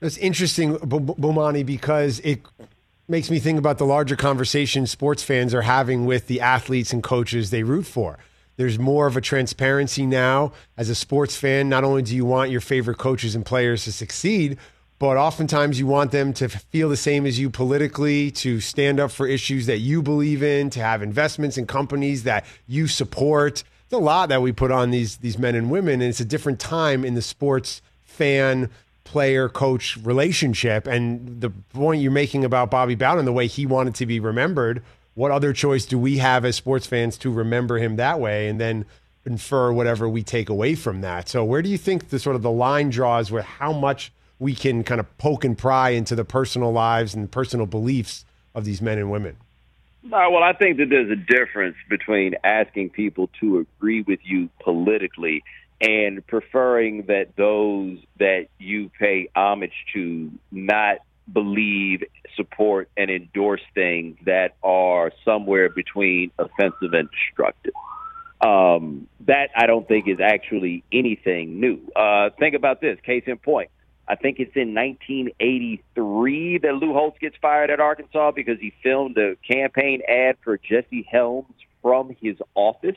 That's interesting, Bomani, because it makes me think about the larger conversation sports fans are having with the athletes and coaches they root for. There's more of a transparency now as a sports fan. Not only do you want your favorite coaches and players to succeed, but oftentimes you want them to feel the same as you politically, to stand up for issues that you believe in, to have investments in companies that you support. It's a lot that we put on these these men and women, and it's a different time in the sports fan player coach relationship. And the point you're making about Bobby Bowden, the way he wanted to be remembered, what other choice do we have as sports fans to remember him that way and then infer whatever we take away from that? So where do you think the sort of the line draws where how much we can kind of poke and pry into the personal lives and personal beliefs of these men and women? No, well, I think that there's a difference between asking people to agree with you politically and preferring that those that you pay homage to not believe, support, and endorse things that are somewhere between offensive and destructive. Um, that I don't think is actually anything new. Uh, think about this. Case in point. I think it's in 1983 that Lou Holtz gets fired at Arkansas because he filmed a campaign ad for Jesse Helms from his office.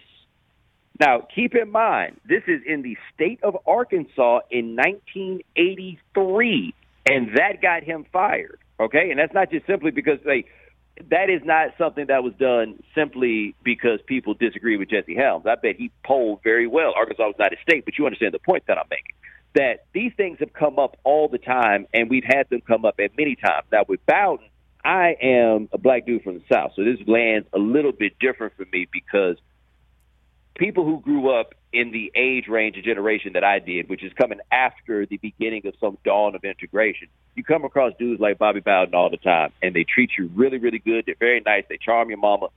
Now, keep in mind, this is in the state of Arkansas in 1983 and that got him fired. Okay, and that's not just simply because they that is not something that was done simply because people disagree with Jesse Helms. I bet he polled very well. Arkansas was not a state, but you understand the point that I'm making. That these things have come up all the time, and we've had them come up at many times. Now with Bowden, I am a black dude from the South, so this lands a little bit different for me because people who grew up in the age range and generation that I did, which is coming after the beginning of some dawn of integration, you come across dudes like Bobby Bowden all the time, and they treat you really, really good. They're very nice. They charm your mama,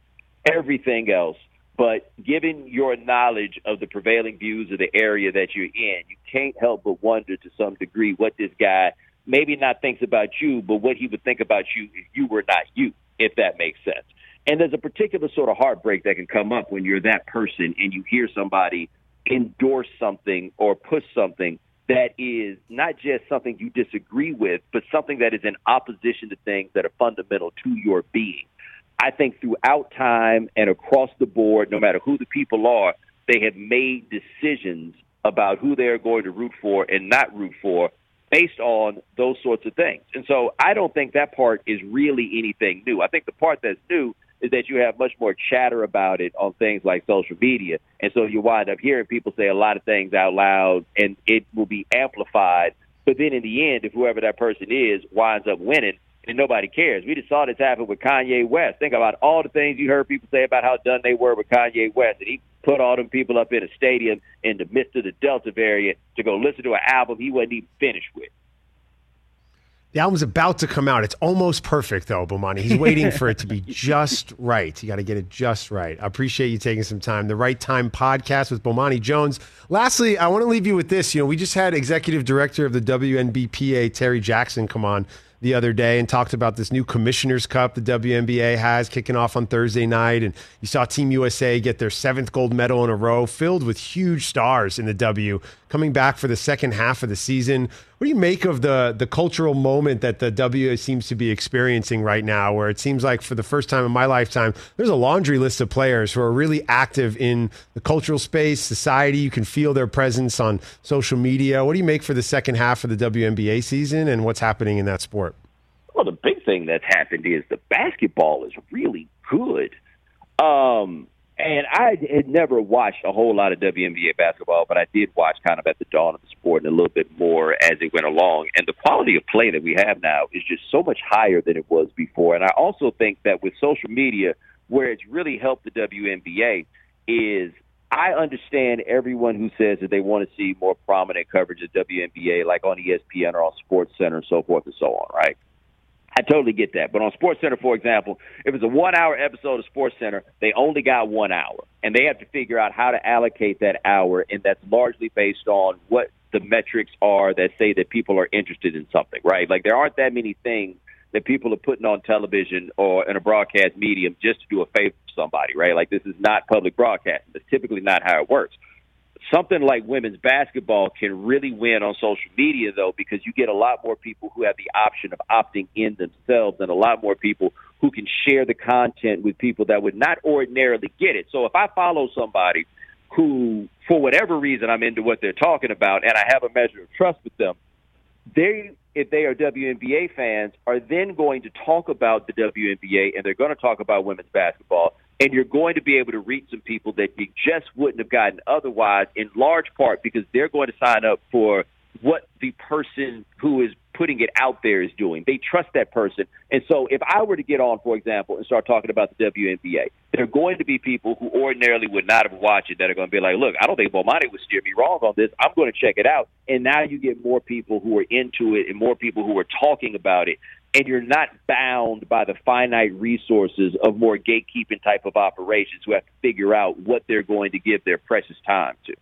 everything else. But given your knowledge of the prevailing views of the area that you're in, you can't help but wonder to some degree what this guy maybe not thinks about you, but what he would think about you if you were not you, if that makes sense. And there's a particular sort of heartbreak that can come up when you're that person and you hear somebody endorse something or push something that is not just something you disagree with, but something that is in opposition to things that are fundamental to your being. I think throughout time and across the board, no matter who the people are, they have made decisions about who they're going to root for and not root for based on those sorts of things. And so I don't think that part is really anything new. I think the part that's new is that you have much more chatter about it on things like social media. And so you wind up hearing people say a lot of things out loud and it will be amplified. But then in the end, if whoever that person is winds up winning, and nobody cares. We just saw this happen with Kanye West. Think about all the things you heard people say about how done they were with Kanye West. And he put all them people up in a stadium in the midst of the Delta variant to go listen to an album he wasn't even finished with. The album's about to come out. It's almost perfect, though, Bomani. He's waiting for it to be just right. You got to get it just right. I appreciate you taking some time. The Right Time podcast with Bomani Jones. Lastly, I want to leave you with this. You know, we just had executive director of the WNBPA, Terri Jackson, come on the other day and talked about this new Commissioner's Cup the WNBA has kicking off on Thursday night. And you saw Team USA get their seventh gold medal in a row, filled with huge stars in the W, coming back for the second half of the season. What do you make of the the cultural moment that the W seems to be experiencing right now, where it seems like for the first time in my lifetime, there's a laundry list of players who are really active in the cultural space, society. You can feel their presence on social media. What do you make for the second half of the WNBA season and what's happening in that sport? Well, the big thing that's happened is the basketball is really good. Um, and I had never watched a whole lot of WNBA basketball, but I did watch kind of at the dawn of the sport and a little bit more as it went along. And the quality of play that we have now is just so much higher than it was before. And I also think that with social media, where it's really helped the WNBA is I understand everyone who says that they want to see more prominent coverage of WNBA, like on ESPN or on Sports Center and so forth and so on, right? I totally get that. But on Sports Center, for example, if it's a one hour episode of Sports Center, they only got one hour. And they have to figure out how to allocate that hour. And that's largely based on what the metrics are that say that people are interested in something, right? Like there aren't that many things that people are putting on television or in a broadcast medium just to do a favor for somebody, right? Like this is not public broadcasting. That's typically not how it works something like women's basketball can really win on social media though because you get a lot more people who have the option of opting in themselves and a lot more people who can share the content with people that would not ordinarily get it. So if I follow somebody who for whatever reason I'm into what they're talking about and I have a measure of trust with them, they if they are WNBA fans are then going to talk about the WNBA and they're going to talk about women's basketball and you're going to be able to reach some people that you just wouldn't have gotten otherwise, in large part because they're going to sign up for what the person who is putting it out there is doing. They trust that person. And so if I were to get on, for example, and start talking about the WNBA, there are going to be people who ordinarily would not have watched it that are going to be like, look, I don't think Bomani would steer me wrong on this. I'm going to check it out. And now you get more people who are into it and more people who are talking about it and you're not bound by the finite resources of more gatekeeping type of operations who have to figure out what they're going to give their precious time to.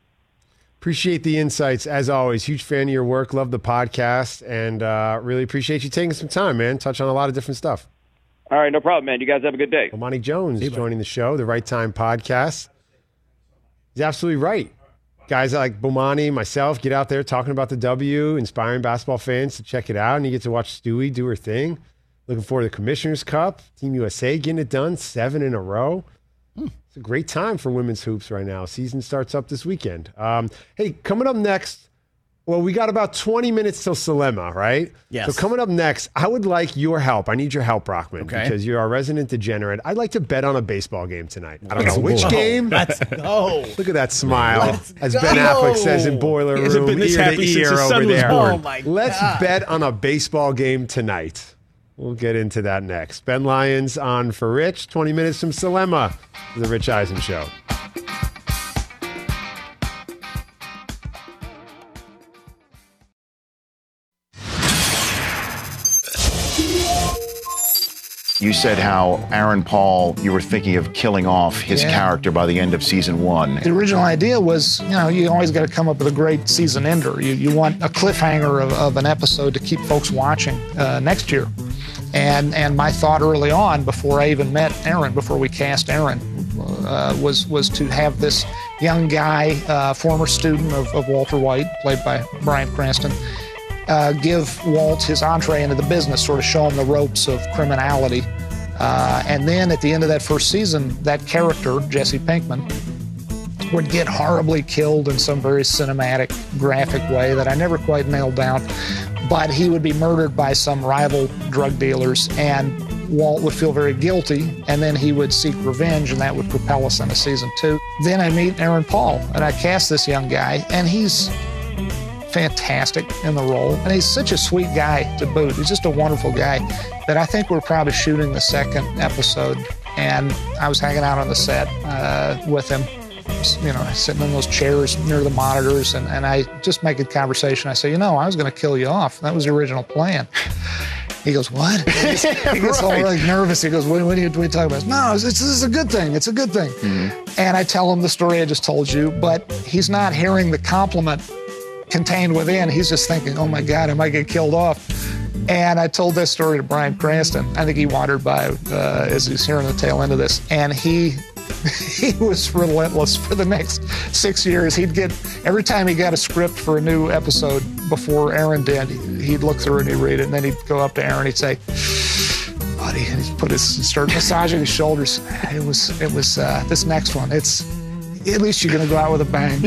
Appreciate the insights as always. Huge fan of your work. Love the podcast, and uh, really appreciate you taking some time, man. Touch on a lot of different stuff. All right, no problem, man. You guys have a good day. Bomani Jones is joining the show, the Right Time podcast. He's absolutely right guys like Bomani, myself, get out there talking about the W, inspiring basketball fans to check it out. And you get to watch Stewie do her thing. Looking forward to the Commissioner's Cup, Team USA getting it done, seven in a row. Hmm. It's a great time for women's hoops right now. Season starts up this weekend. Um, hey, coming up next, Well, we got about 20 minutes till Selema, right? Yes. So coming up next, I would like your help. I need your help, Brockman, Okay. because you're our resident degenerate. I'd like to bet on a baseball game tonight. I don't Let's know which go. game. Let's go. Look at that smile, Let's as go. Ben Affleck says in Boiler He Room, been this ear happy to ear son over there. Oh, my Let's God. bet on a baseball game tonight. We'll get into that next. Ben Lyons on for Rich. 20 minutes from Selema, the Rich Eisen Show. You said how Aaron Paul, you were thinking of killing off his Yeah. character by the end of season one. The original idea was, you know, you always got to come up with a great season ender. You, you want a cliffhanger of, of an episode to keep folks watching uh, next year. And and my thought early on, before I even met Aaron, before we cast Aaron, uh, was was to have this young guy, uh, former student of, of Walter White, played by Bryan Cranston, uh, give Walt his entree into the business, sort of show him the ropes of criminality. Uh, and then at the end of that first season, that character, Jesse Pinkman, would get horribly killed in some very cinematic, graphic way that I never quite nailed down. But he would be murdered by some rival drug dealers, and Walt would feel very guilty, and then he would seek revenge, and that would propel us into season two. Then I meet Aaron Paul, and I cast this young guy, and he's fantastic in the role. And he's such a sweet guy to boot. He's just a wonderful guy that I think we're probably shooting the second episode. And I was hanging out on the set uh, with him, you know, sitting in those chairs near the monitors. And, and I just make a conversation. I say, you know, I was going to kill you off. That was the original plan. He goes, what? He gets, he gets all Right. like nervous. He goes, what, what, are, you, what are you talking about? No, it's, it's, this is a good thing. It's a good thing. And I tell him the story I just told you, but he's not hearing the compliment contained within. He's just thinking, oh my God, I might get killed off. And I told this story to Bryan Cranston. I think he wandered by uh, as he's hearing the tail end of this. And he he was relentless for the next six years. He'd get every time he got a script for a new episode before Aaron did, he'd look through it and he'd read it, and then he'd go up to Aaron. He'd say, "Buddy," and he'd put his start massaging his shoulders. It was it was uh, this next one. It's at least you're gonna go out with a bang.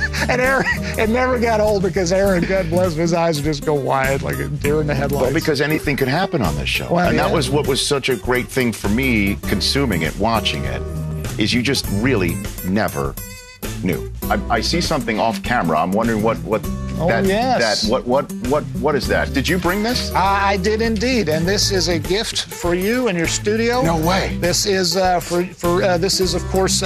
and Aaron, it never got old because Aaron, God bless him, his eyes would just go wide like a deer in the headlights. Well, because anything could happen on this show. Well, and that was what was such a great thing for me consuming it, watching it, is you just really never knew. I, I see something off camera. I'm wondering what what Oh, that yes. that what what what what is that? Did you bring this? I I did indeed, and this is a gift for you and your studio. No way. This is uh, for for uh, this is of course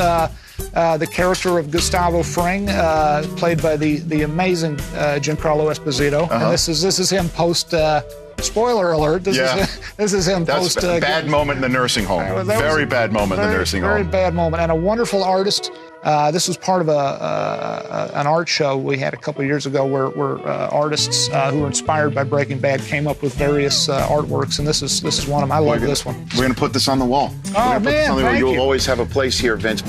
uh, the character of Gustavo Fring, uh, played by the the amazing uh, Giancarlo Esposito, Uh-huh. and this is this is him post. Uh, spoiler alert! This Yeah. is this is him That's post. a uh, bad moment in the nursing home. Well, that was Very bad moment in the nursing home. very bad moment, and a wonderful artist. Uh, this was part of a, uh, an art show we had a couple of years ago, where, where uh, artists uh, who were inspired by Breaking Bad came up with various uh, artworks, and this is this is one of them. I love this one. We're gonna put this on the wall. We're Oh, gonna put this man, on the wall. thank You'll you. always have a place here, Vince.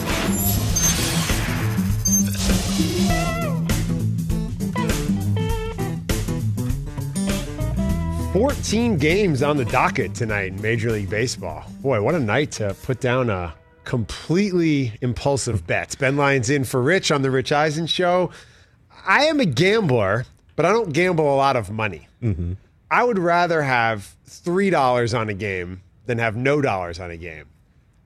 14 games on the docket tonight in Major League Baseball. Boy, what a night to put down a completely impulsive bets. Ben Lyons in for Rich on the Rich Eisen Show. I am a gambler, but I don't gamble a lot of money. Mm-hmm. I would rather have $3 on a game than have no dollars on a game.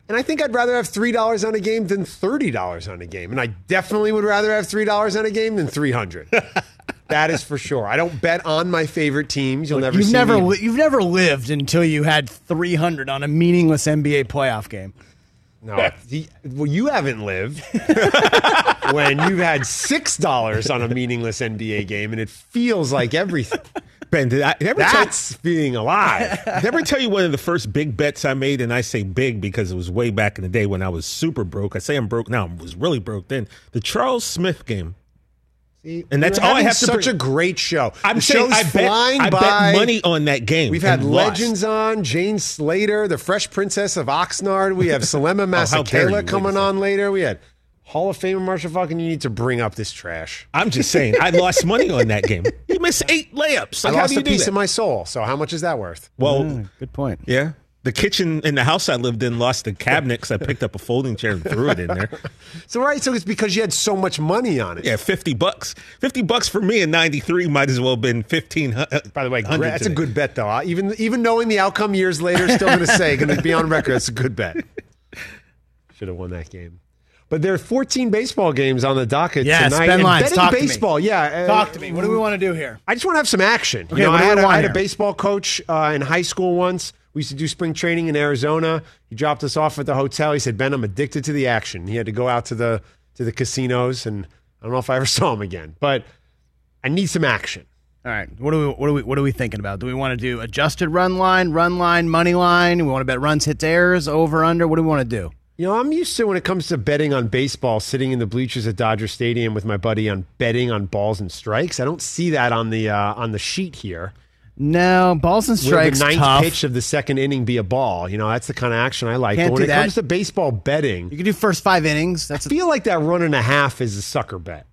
And I think I'd rather have $3 on a game than $30 on a game. And I definitely would rather have $3 on a game than 300 That is for sure. I don't bet on my favorite teams. You'll never you've see never me- you've never lived until you had 300 on a meaningless NBA playoff game. No, the- well, you haven't lived when you've had six dollars on a meaningless NBA game, and it feels like everything. Ben, did I did I ever tell- That's being alive. Did I ever tell you one of the first big bets I made? And I say big because it was way back in the day when I was super broke. I say I'm broke now. I was really broke then. The Charles Smith game. And that's all I have to Such bring- a great show. I'm the saying show's I bet, flying I by. bet money on that game. We've had and lost. legends on Jane Slater, the Fresh Princess of Oxnard. We have Selema Oh, how dare you, Masekela wait a coming on later. We had Hall of Famer Marshall Fucking. You need to bring up this trash. I'm just saying, I lost money on that game. You missed eight layups. Like, I how lost do you a do piece that? of my soul. So how much is that worth? Well, mm, good point. Yeah. The kitchen in the house I lived in lost the cabinet because I picked up a folding chair and threw it in there. So right, so it's because you had so much money on it. Yeah, fifty bucks. Fifty bucks for me in '93 might as well have been fifteen. By the way, That's a good bet, though. Even even knowing the outcome years later, still going to say, going to be on record. That's a good bet. Should have won that game. But there are 14 baseball games on the docket Yes, tonight. Ben and Lyons, betting talk to me. baseball, yeah. uh, Talk to me. What do we want to do here? I just want to have some action. Okay, you know, I had, a, had a baseball coach uh, in high school once. We used to do spring training in Arizona. He dropped us off at the hotel. He said, "Ben, I'm addicted to the action." He had to go out to the to the casinos, and I don't know if I ever saw him again. But I need some action. All right. What do we what are we what are we thinking about? Do we want to do adjusted run line, run line, money line? We want to bet runs, hits, errors, over under. What do we want to do? You know, I'm used to when it comes to betting on baseball, sitting in the bleachers at Dodger Stadium with my buddy on betting on balls and strikes. I don't see that on the uh, on the sheet here. No, balls and strikes. Will strikes. the ninth tough. pitch of the second inning be a ball? You know, that's the kind of action I like. Can't but when do it that. comes to baseball betting, You can do first five innings. That's I feel like that run and a half is a sucker bet.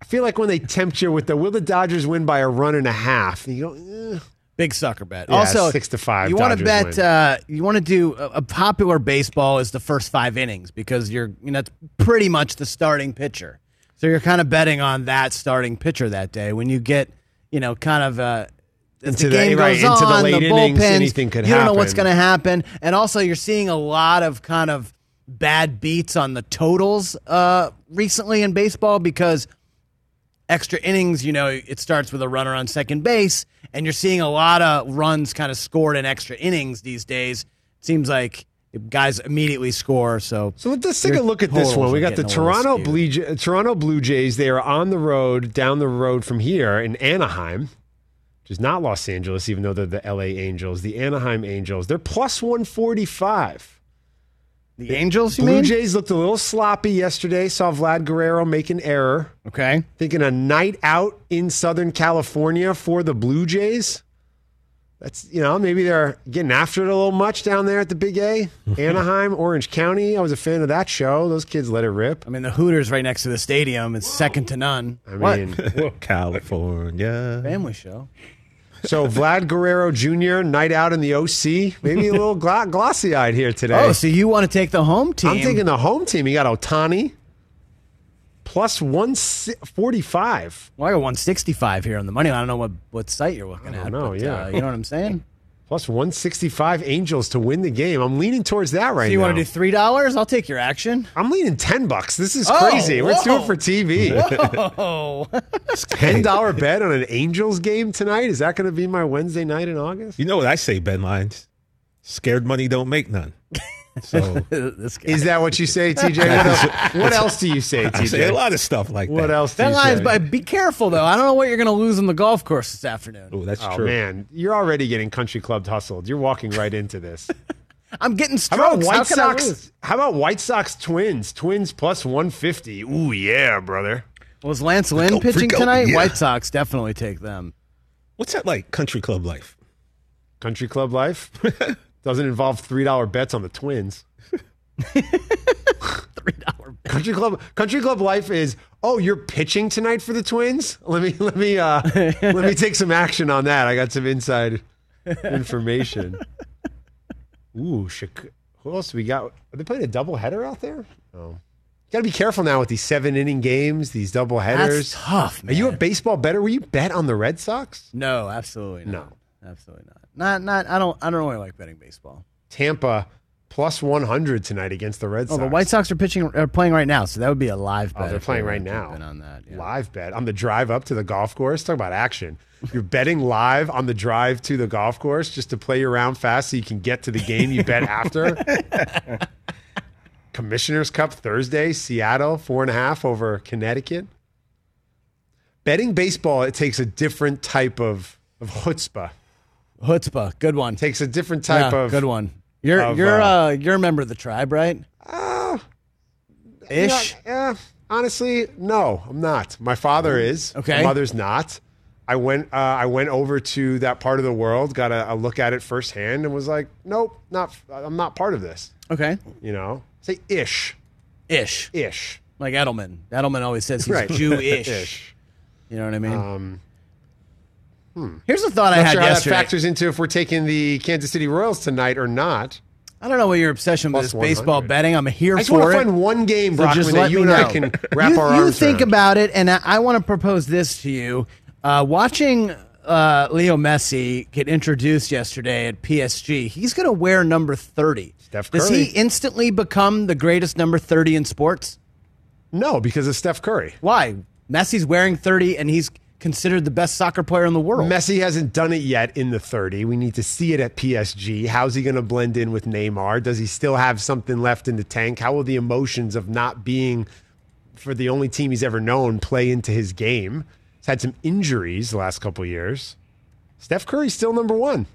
I feel like when they tempt you with the will the Dodgers win by a run and a half, you go, eh. Big sucker bet. Yeah, also, six to five, You want to bet? Uh, you want to do a, a popular baseball is the first five innings because you're you know it's pretty much the starting pitcher. So you're kind of betting on that starting pitcher that day. When you get you know kind of uh, as Into the the- game right, goes into the on, late the innings, bullpens, anything could you don't know what's going to happen, and also you're seeing a lot of kind of bad beats on the totals uh, recently in baseball because extra innings, you know, it starts with a runner on second base, and you're seeing a lot of runs kind of scored in extra innings these days. It seems like guys immediately score. So, So let's take a look at this one. We got the Toronto. Blue, Toronto Blue Jays. They are on the road, down the road from here in Anaheim, which is not Los Angeles, even though they're the LA Angels. The Anaheim Angels. They're plus 145. The Angels, you Blue mean? Jays looked a little sloppy yesterday. Saw Vlad Guerrero make an error. Okay. Thinking a night out in Southern California for the Blue Jays. That's, you know, maybe they're getting after it a little much down there at the Big A. Anaheim, Orange County. I was a fan of that show. Those kids let it rip. I mean, the Hooters right next to the stadium is second to none. I What? mean, California. family show. So Vlad Guerrero Jr., night out in the OC. Maybe a little glossy eyed here today. Oh, so you want to take the home team? I'm taking the home team. You got Ohtani plus 145. Well, I got 165 here on the money. I don't know what, what site you're looking I at. don't know, but, yeah. uh, you know what I'm saying? Plus 165 Angels to win the game. I'm leaning towards that right now. so you now. want to do three dollars? I'll take your action. I'm leaning 10 bucks. This is Oh, crazy. Let's do it for TV. Oh, $10 bet on an Angels game tonight. Is that going to be my Wednesday night in August? You know what I say, Ben Lyons? Scared money don't make none. So. Is that what you say, TJ? What else, what else do you say, I say a lot of stuff like What that. What else do That you say? but be careful though. I don't know what you're going to lose on the golf course this afternoon. Oh, that's Oh true. man, you're already getting country club hustled. You're walking right into this. I'm getting strokes. How about. White How can I lose? Sox? How about White Sox Twins? Twins plus 150. Ooh yeah, brother. Was Lance Lynn Freak pitching freak tonight? yeah. White Sox definitely take them. What's that like? Country club life. Country club life doesn't involve three dollar bets on the Twins. Three dollar. Country club country club life is oh you're pitching tonight for the Twins. Let me let me uh let me take some action on that. I got some inside information. Ooh, Chic- who else do we got? Are they playing a double header out there? Oh. Got to be careful now with these seven inning games, these double headers. That's tough, Are you a baseball better? Will you bet on the Red Sox? No, absolutely No. not. Absolutely not. Not not. I don't. I don't really like betting baseball. Tampa plus 100 tonight against the Red Sox. Oh, the White Sox are pitching. Are playing right now, so that would be a live bet. Oh, they're playing right now. On that, yeah. Live bet on the drive up to the golf course. Talk about action. You're betting live on the drive to the golf course just to play your round fast so you can get to the game you bet after. Commissioner's Cup Thursday, Seattle, four and a half over Connecticut. Betting baseball, it takes a different type of, of chutzpah. Chutzpah, good one. takes a different type Yeah, of good one. You're of, you're uh, uh, you're a member of the tribe, right? Ish. Yeah, honestly, no, I'm not. My father is. Okay. My mother's not. I went. Uh, I went over to that part of the world, got a, a look at it firsthand, and was like, "Nope, not. I'm not part of this." Okay. You know, say ish, Ish. ish. Like Edelman. Edelman always says he's Right. Jewish. Ish. You know what I mean? Um, Here's a thought I Not had sure how that yesterday. factors into if we're taking the Kansas City Royals tonight or not. I don't know what your obsession with Plus is baseball betting. I'm here for it. I just want to find one game, So Brockman, just that let you me and I know. can wrap you, our you think around. about it, and I, I want to propose this to you. Uh, watching uh, Leo Messi get introduced yesterday at PSG, he's going to wear number 30. Steph Does he instantly become the greatest number 30 in sports? No, because of Steph Curry. Why? Messi's wearing 30, and he's considered the best soccer player in the world. Messi hasn't done it yet in the 30. We need to see it at PSG. How's he going to blend in with Neymar? Does he still have something left in the tank? How will the emotions of not being for the only team he's ever known play into his game? He's had some injuries the last couple of years. Steph Curry's still number one.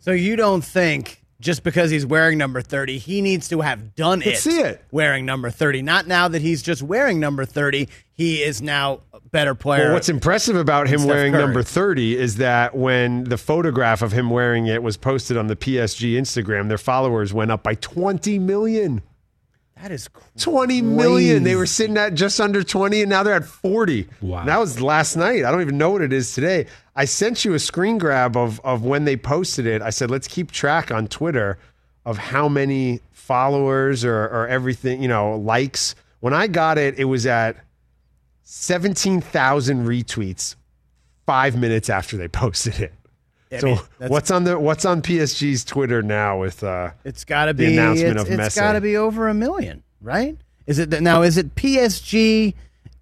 So you don't think just because he's wearing number 30, he needs to have done it, see it. wearing number 30. Not now that he's just wearing number 30, he is now a better player. Well, what's impressive about him wearing Curry. number 30 is that when the photograph of him wearing it was posted on the PSG Instagram, their followers went up by 20 million. That is 20 million. They were sitting at just under 20 and now they're at 40. Wow. That was last night. I don't even know what it is today. I sent you a screen grab of, of when they posted it. I said, let's keep track on Twitter of how many followers or, or everything, you know, likes. When I got it, it was at 17,000 retweets five minutes after they posted it. I so mean, what's on the what's on PSG's Twitter now with uh, It's got to be the be announcement it's, of it's Messi? got to be over a million, right? Is it now? Is it PSG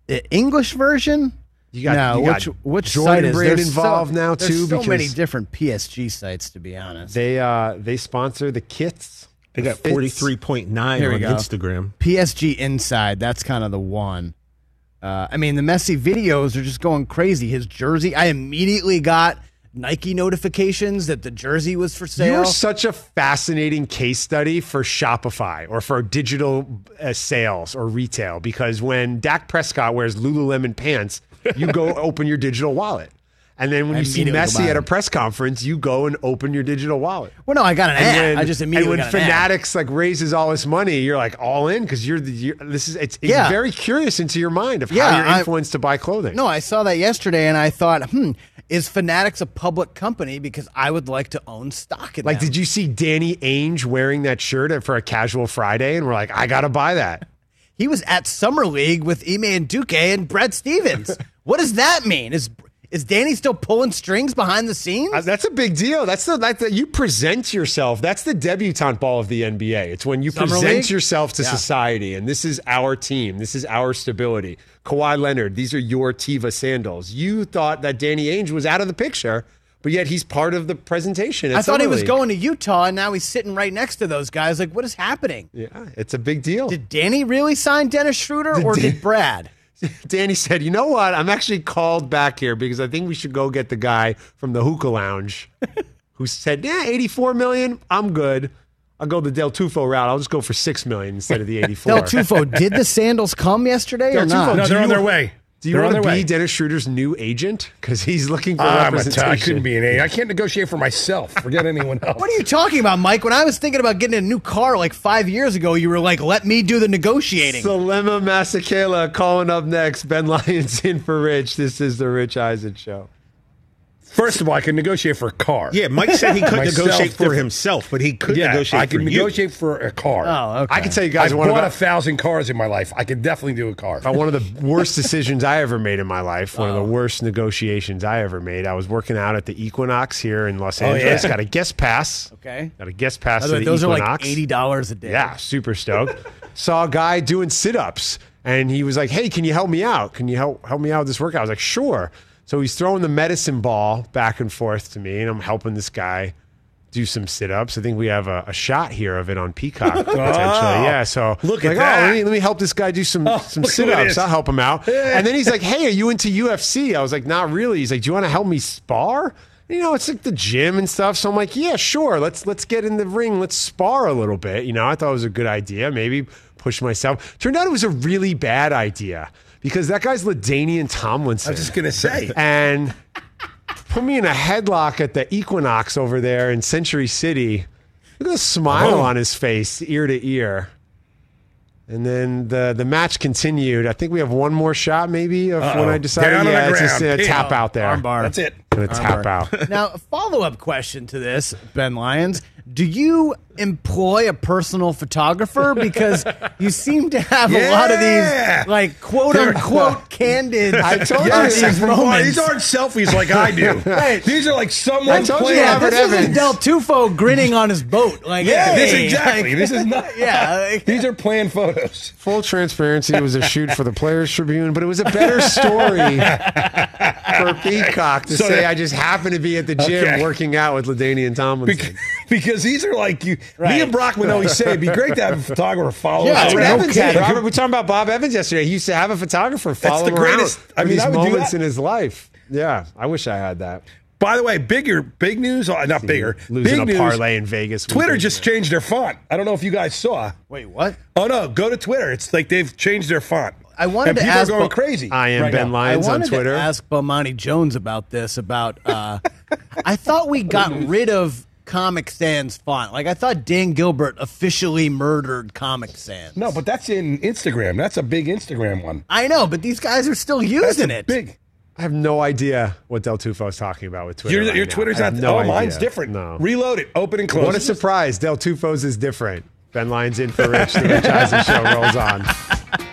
the English version? You got- no, you got which which Jordan site is Brand there's involved so, now, there's too, So many different PSG sites, to be honest. They uh they sponsor the kits. They got the fits. 43.9 on go. Instagram. PSG Inside, that's kind of the one. Uh, I mean, the Messi videos are just going crazy. His jersey, I immediately got Nike notifications that the jersey was for sale. You're such a fascinating case study for Shopify or for digital uh, sales or retail because when Dak Prescott wears Lululemon pants, you go open your digital wallet. And then when I you see Messi at a press conference, you go and open your digital wallet. well, no, I got an And ad. when, I just immediately and when got an ad. Fanatics like raises all this money, you're like all in because you're the you're, this is it's, it's Yeah. very curious into your mind of Yeah, how you're I- influenced to buy clothing. No, I saw that yesterday, and I thought, hmm, is Fanatics a public company? Because I would like to own stock in Like, them. did you see Danny Ainge wearing that shirt for a casual Friday? And we're like, I gotta buy that. He was at Summer League with Ime Udoka and Brad Stevens. what does that mean? Is is Danny still pulling strings behind the scenes? Uh, That's a big deal. That's the like the, you present yourself. That's the debutante ball of the NBA. It's when you Summer present League? yourself to Yeah. society, and this is our team. This is our stability. Kawhi Leonard, these are your Teva sandals. You thought that Danny Ainge was out of the picture, but yet he's part of the presentation. I thought he was going to Utah, and now he's sitting right next to those guys. Like, what is happening? Yeah, it's a big deal. Did Danny really sign Dennis Schroeder, or did Brad? Danny said, "You know what? I'm actually called back here because I think we should go get the guy from the hookah lounge who said, "Yeah, 84 million. I'm good. I'll go the Del Tufo route. I'll just go for six million instead of the 84." Del Tufo, did the sandals come yesterday or not? Tufo, No, they're on their way. Do you They're want to be way. Dennis Schroeder's new agent? Because he's looking for I'm a t- representation. I couldn't be an agent. I can't negotiate for myself. Forget anyone else. What are you talking about, Mike? When I was thinking about getting a new car like five years ago, you were like, "Let me do the negotiating." Selema Masekela calling up next. Ben Lyons in for Rich. This is the Rich Eisen Show. First of all, I can negotiate for a car. Yeah, Mike said he couldn't Myself, negotiate for different. himself, but he could yeah, negotiate for a car. I can for you. negotiate for a car. oh, okay. I can tell you guys I've one bought of a the, thousand cars in my life. I can definitely do a car. Uh, one of the worst decisions I ever made in my life. One of the worst negotiations I ever made. I was working out at the Equinox here in Los Oh, Angeles. yeah. Got a guest pass. Okay. Got a guest pass By to the way, the those are Equinox. like eighty dollars a day. Yeah, super stoked. Saw a guy doing sit ups and he was like, Hey, can you help me out? Can you help help me out with this workout? I was like, Sure. So he's throwing the medicine ball back and forth to me, and I'm helping this guy do some sit ups. I think we have a, a shot here of it on Peacock potentially. Yeah. So Look like, at that. Oh, let me, let me help this guy do some Oh, some sit ups. I'll help him out. And then he's like, Hey, are you into UFC? I was like, Not really. He's like, Do you want to help me spar? You know, it's like the gym and stuff. So I'm like, yeah, sure. Let's let's get in the ring. Let's spar a little bit. You know, I thought it was a good idea. Maybe push myself. Turned out it was a really bad idea because that guy's LaDainian Tomlinson. I was just gonna say. and put me in a headlock at the Equinox over there in Century City. Look at the smile Oh. on his face, ear to ear. And then the the match continued. I think we have one more shot, maybe, of when Uh-oh. I decided. Down yeah, it's just a Pin. tap out there. Armbar. That's it. Gonna tap out. Now, a follow up question to this, Ben Lyons. Do you employ a personal photographer? Because you seem to have a lot of these, like, quote They're- unquote, candid I told you these moments. These aren't selfies like I do. Right. These are like someone I you, playing. yeah, this isn't Del Tufo grinning on his boat. Like, yeah, this exactly. like- this is not. Yeah, like- these are planned photos. Full transparency, it was a shoot for the Players Tribune, but it was a better story for Peacock to So say that- I just happened to be at the gym Okay. working out with LaDainian Tomlinson. Because these are like you. Right. Me and Brockman always say it'd be great to have a photographer follow Yeah, us. that's what around. Evans had. Robert, we were talking about Bob Evans yesterday. He used to have a photographer follow the him around greatest- I mean, these I would do moments in his life. Yeah, I wish I had that. By the way, bigger, big news. uh, Not bigger. Losing big a news, parlay in Vegas. Twitter weekend. just changed their font. I don't know if you guys saw. Wait, what? Oh no, go to Twitter. It's like they've changed their font. I wanted and to people ask are going Bo- crazy. I am right Ben now. Lyons I on wanted Twitter. to ask Bomani Jones about this. About uh, I thought we got rid of Comic Sans font. Like I thought Dan Gilbert officially murdered Comic Sans. No, but that's in Instagram. That's a big Instagram one. I know, but these guys are still using a it. Big. I have no idea what Del Tufo's talking about with Twitter. Your, right your. Twitter's I not. no oh, idea. mine's different. No. Reload it. Open and close. What a surprise. Del Tufo's is different. Ben Lyons in for Rich. The Rich Eisen show rolls on.